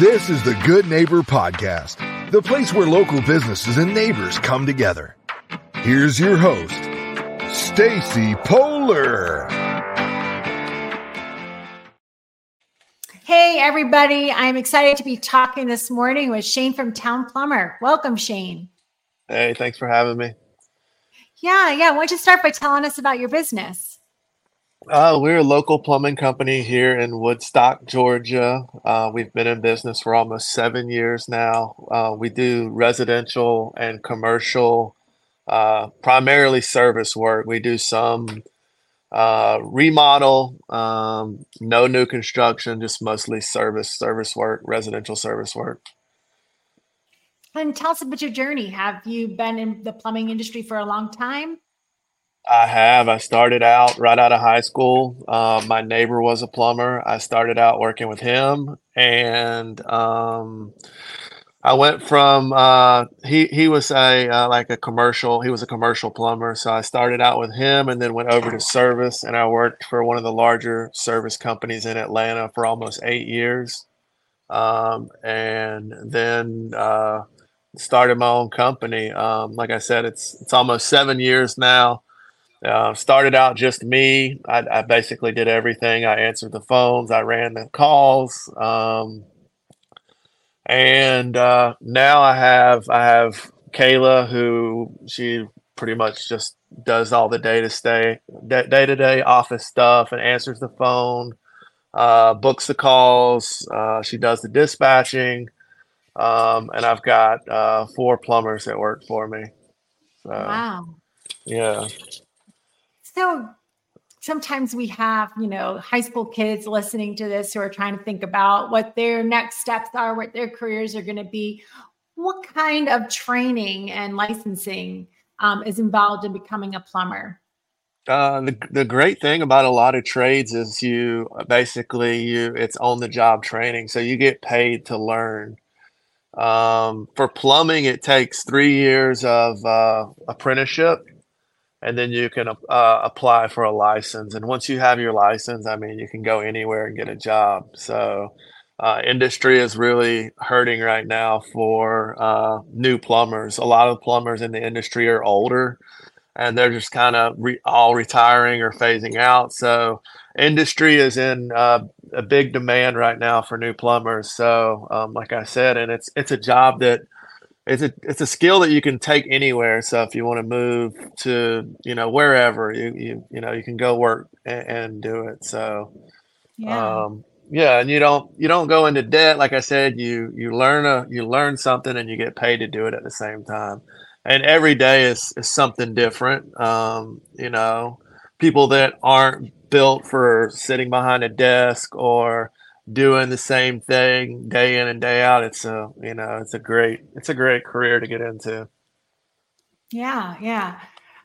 This is the Good Neighbor Podcast, the place where local businesses and neighbors come together. Here's your host, Stacy Polar. Hey, everybody. I'm excited to be talking this morning with Shane from Towne Plumber. Welcome, Shane. Hey, thanks for having me. Yeah, yeah. Why don't you start by telling us about your business? Uh, we're a local plumbing company here in Woodstock, Georgia. Uh, we've been in business for almost seven years now. Uh, we do residential and commercial, uh, primarily service work. We do some uh, remodel, um, no new construction, just mostly service service work, residential service work. And tell us about your journey. Have you been in the plumbing industry for a long time? I have. I started out right out of high school. Uh, my neighbor was a plumber. I started out working with him, and um, I went from uh, he he was a uh, like a commercial. He was a commercial plumber, so I started out with him, and then went over to service, and I worked for one of the larger service companies in Atlanta for almost eight years, um, and then uh, started my own company. Um, like I said, it's it's almost seven years now uh, started out just me. I, I, basically did everything. I answered the phones. I ran the calls. Um, and uh, now I have I have Kayla, who she pretty much just does all the day to stay day to day office stuff and answers the phone, uh, books the calls. Uh, she does the dispatching, um, and I've got uh, four plumbers that work for me. So, wow. Yeah. So sometimes we have, you know, high school kids listening to this who are trying to think about what their next steps are, what their careers are going to be. What kind of training and licensing um, is involved in becoming a plumber? Uh, the the great thing about a lot of trades is you basically you it's on the job training, so you get paid to learn. Um, for plumbing, it takes three years of uh, apprenticeship and then you can uh, apply for a license. And once you have your license, I mean, you can go anywhere and get a job. So, uh, industry is really hurting right now for uh, new plumbers. A lot of plumbers in the industry are older, and they're just kind of re- all retiring or phasing out. So, industry is in uh, a big demand right now for new plumbers. So, um, like I said, and it's it's a job that it's a it's a skill that you can take anywhere. So if you want to move to you know wherever you you you know you can go work and, and do it. So yeah. Um, yeah, and you don't you don't go into debt. Like I said, you you learn a you learn something and you get paid to do it at the same time. And every day is is something different. Um, you know, people that aren't built for sitting behind a desk or doing the same thing day in and day out. It's a you know it's a great it's a great career to get into. Yeah yeah.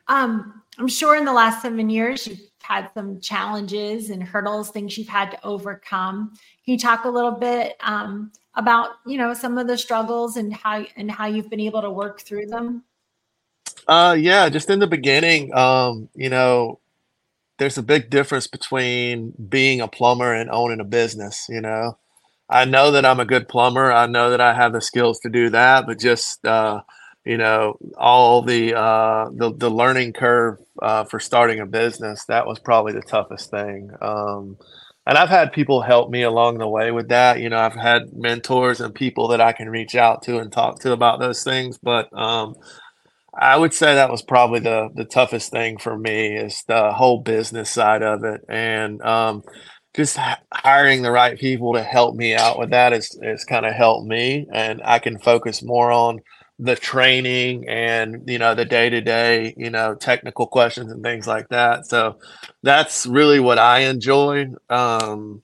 Um i'm sure in the last seven years you've had some challenges and hurdles things you've had to overcome. Can you talk a little bit um, about you know some of the struggles and how and how you've been able to work through them? Uh yeah just in the beginning um you know there's a big difference between being a plumber and owning a business, you know. I know that I'm a good plumber. I know that I have the skills to do that, but just uh, you know, all the uh, the, the learning curve uh, for starting a business that was probably the toughest thing. Um, and I've had people help me along the way with that. You know, I've had mentors and people that I can reach out to and talk to about those things. But um, I would say that was probably the the toughest thing for me is the whole business side of it, and um, just hiring the right people to help me out with that is is kind of helped me, and I can focus more on the training and you know the day to day you know technical questions and things like that. So that's really what I enjoy. Um,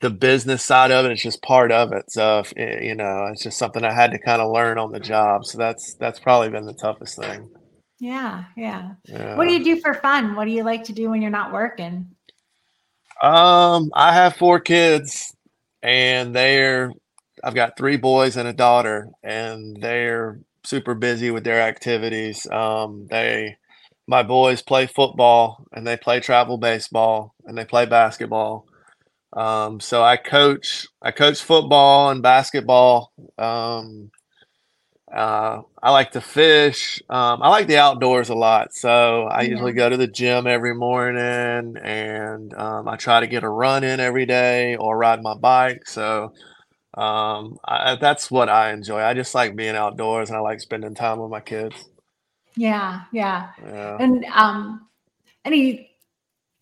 the business side of it it's just part of it. So if, eh, you know it's just something i had to kind of learn on the job. So that's that's probably been the toughest thing. Yeah, yeah. Yeah what do you do for fun? What do you like to do when you're not working? Um i have four kids and they're i've got three boys and a daughter and they're super busy with their activities. Um they my boys play football and they play travel baseball and they play basketball Um, so I coach I coach football and basketball. Um, uh, I like to fish. Um, I like the outdoors a lot. So I yeah. usually go to the gym every morning and um, I try to get a run in every day or ride my bike. So um, I, that's what I enjoy. I just like being outdoors and I like spending time with my kids. Yeah, yeah. yeah. And um, any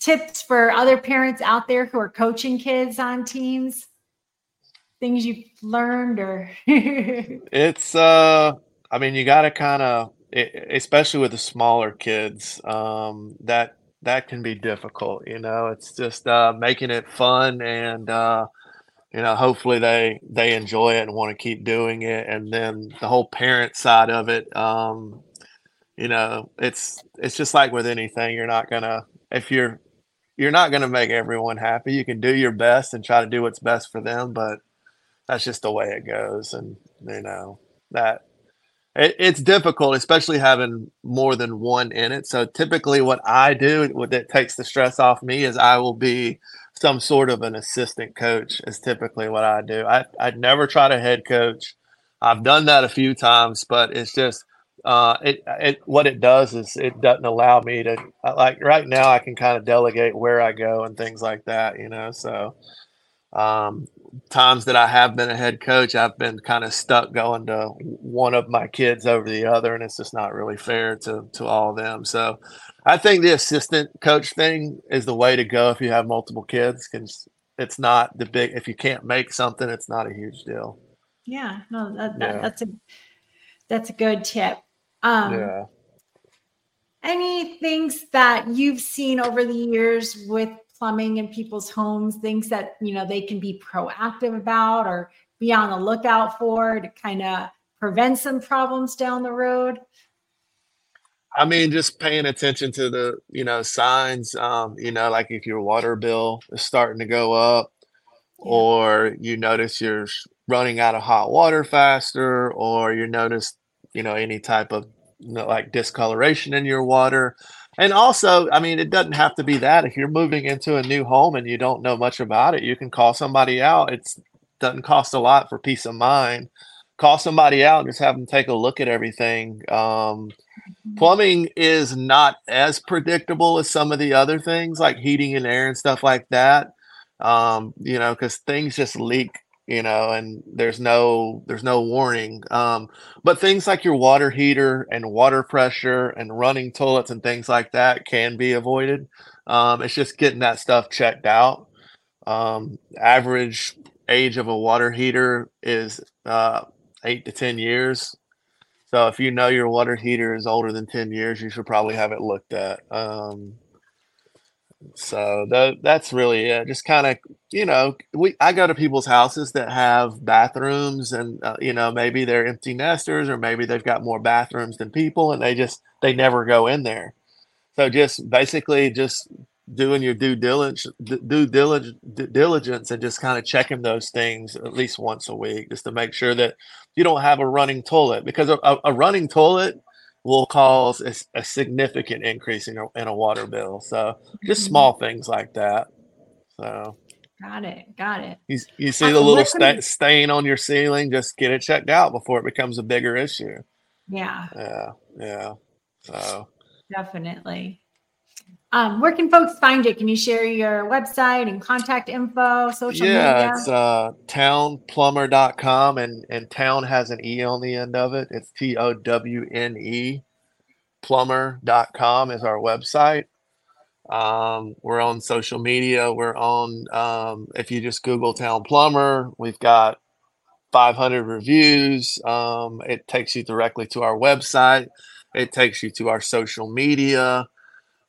tips for other parents out there who are coaching kids on teams? Things you've learned or it's uh I mean you got to kind of especially with the smaller kids um that that can be difficult, you know. It's just uh making it fun and uh you know hopefully they they enjoy it and want to keep doing it and then the whole parent side of it um you know it's it's just like with anything you're not gonna if you're you're not gonna make everyone happy. You can do your best and try to do what's best for them but that's just the way it goes. And you know that it, it's difficult especially having more than one in it. So typically what i do that takes the stress off me is i will be some sort of an assistant coach is typically what i do. I i never try to head coach. I've done that a few times but it's just uh, it, it what it does is it doesn't allow me to like right now I can kind of delegate where I go and things like that, you know. So um, times that I have been a head coach, I've been kind of stuck going to one of my kids over the other, and it's just not really fair to to all of them. So I think the assistant coach thing is the way to go if you have multiple kids because it's not the big. If you can't make something, it's not a huge deal. Yeah, no, that, that, yeah. that's a that's a good tip. Um, yeah. Any things that you've seen over the years with plumbing in people's homes, things that you know they can be proactive about or be on the lookout for to kind of prevent some problems down the road? I mean, just paying attention to the, you know, signs, um, you know, like if your water bill is starting to go up yeah. or you notice you're running out of hot water faster or you notice, you know, any type of you know, like discoloration in your water. And also, I mean, it doesn't have to be that. If you're moving into a new home and you don't know much about it, you can call somebody out. It doesn't cost a lot for peace of mind. Call somebody out and just have them take a look at everything. Um, mm-hmm. plumbing is not as predictable as some of the other things like heating and air and stuff like that. Um, you know, because things just leak you know and there's no there's no warning um, but things like your water heater and water pressure and running toilets and things like that can be avoided um, it's just getting that stuff checked out um, average age of a water heater is uh, eight to ten years so if you know your water heater is older than 10 years you should probably have it looked at um, so that that's really it. Just kind of, you know, we I go to people's houses that have bathrooms, and uh, you know, maybe they're empty nesters, or maybe they've got more bathrooms than people, and they just they never go in there. So just basically just doing your due diligence, due diligence, and just kind of checking those things at least once a week, just to make sure that you don't have a running toilet, because a, a running toilet will cause a, a significant increase in a, in a water bill. So just mm-hmm. small things like that. So got it, got it. You, you see the little sta- stain on your ceiling, just get it checked out before it becomes a bigger issue. Yeah. Yeah. Yeah. So definitely. Um, where can folks find you? Can you share your website and contact info, social yeah, media? it's uh, towneplumber.com and, and town has an E on the end of it. It's T O W N E. Plumber.com is our website. Um, we're on social media. We're on, um, if you just Google Towne Plumber, we've got 500 reviews. Um, it takes you directly to our website, it takes you to our social media.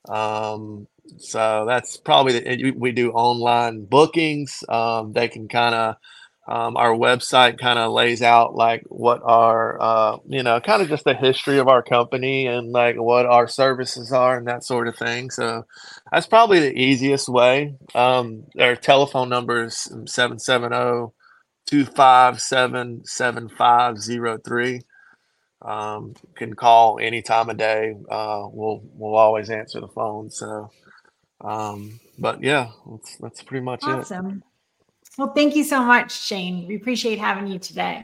Um, so that's probably the, we do online bookings. Um, they can kind of um, our website kind of lays out like what our uh, you know kind of just the history of our company and like what our services are and that sort of thing. So that's probably the easiest way. Um, our telephone number is 770 257 7503 um, can call any time of day. Uh, we'll we'll always answer the phone. So Um, but yeah, that's that's pretty much awesome. it. Awesome. Well, thank you so much, Shane. We appreciate having you today.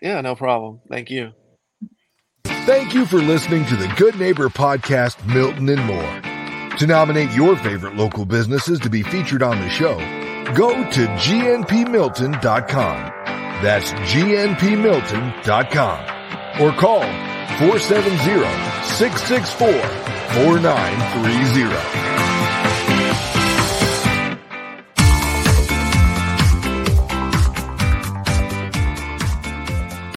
Yeah, no problem. Thank you. Thank you for listening to the Good Neighbor Podcast, Milton and more. To nominate your favorite local businesses to be featured on the show, go to gnpmilton.com. That's gnpmilton.com or call 470 664 4930.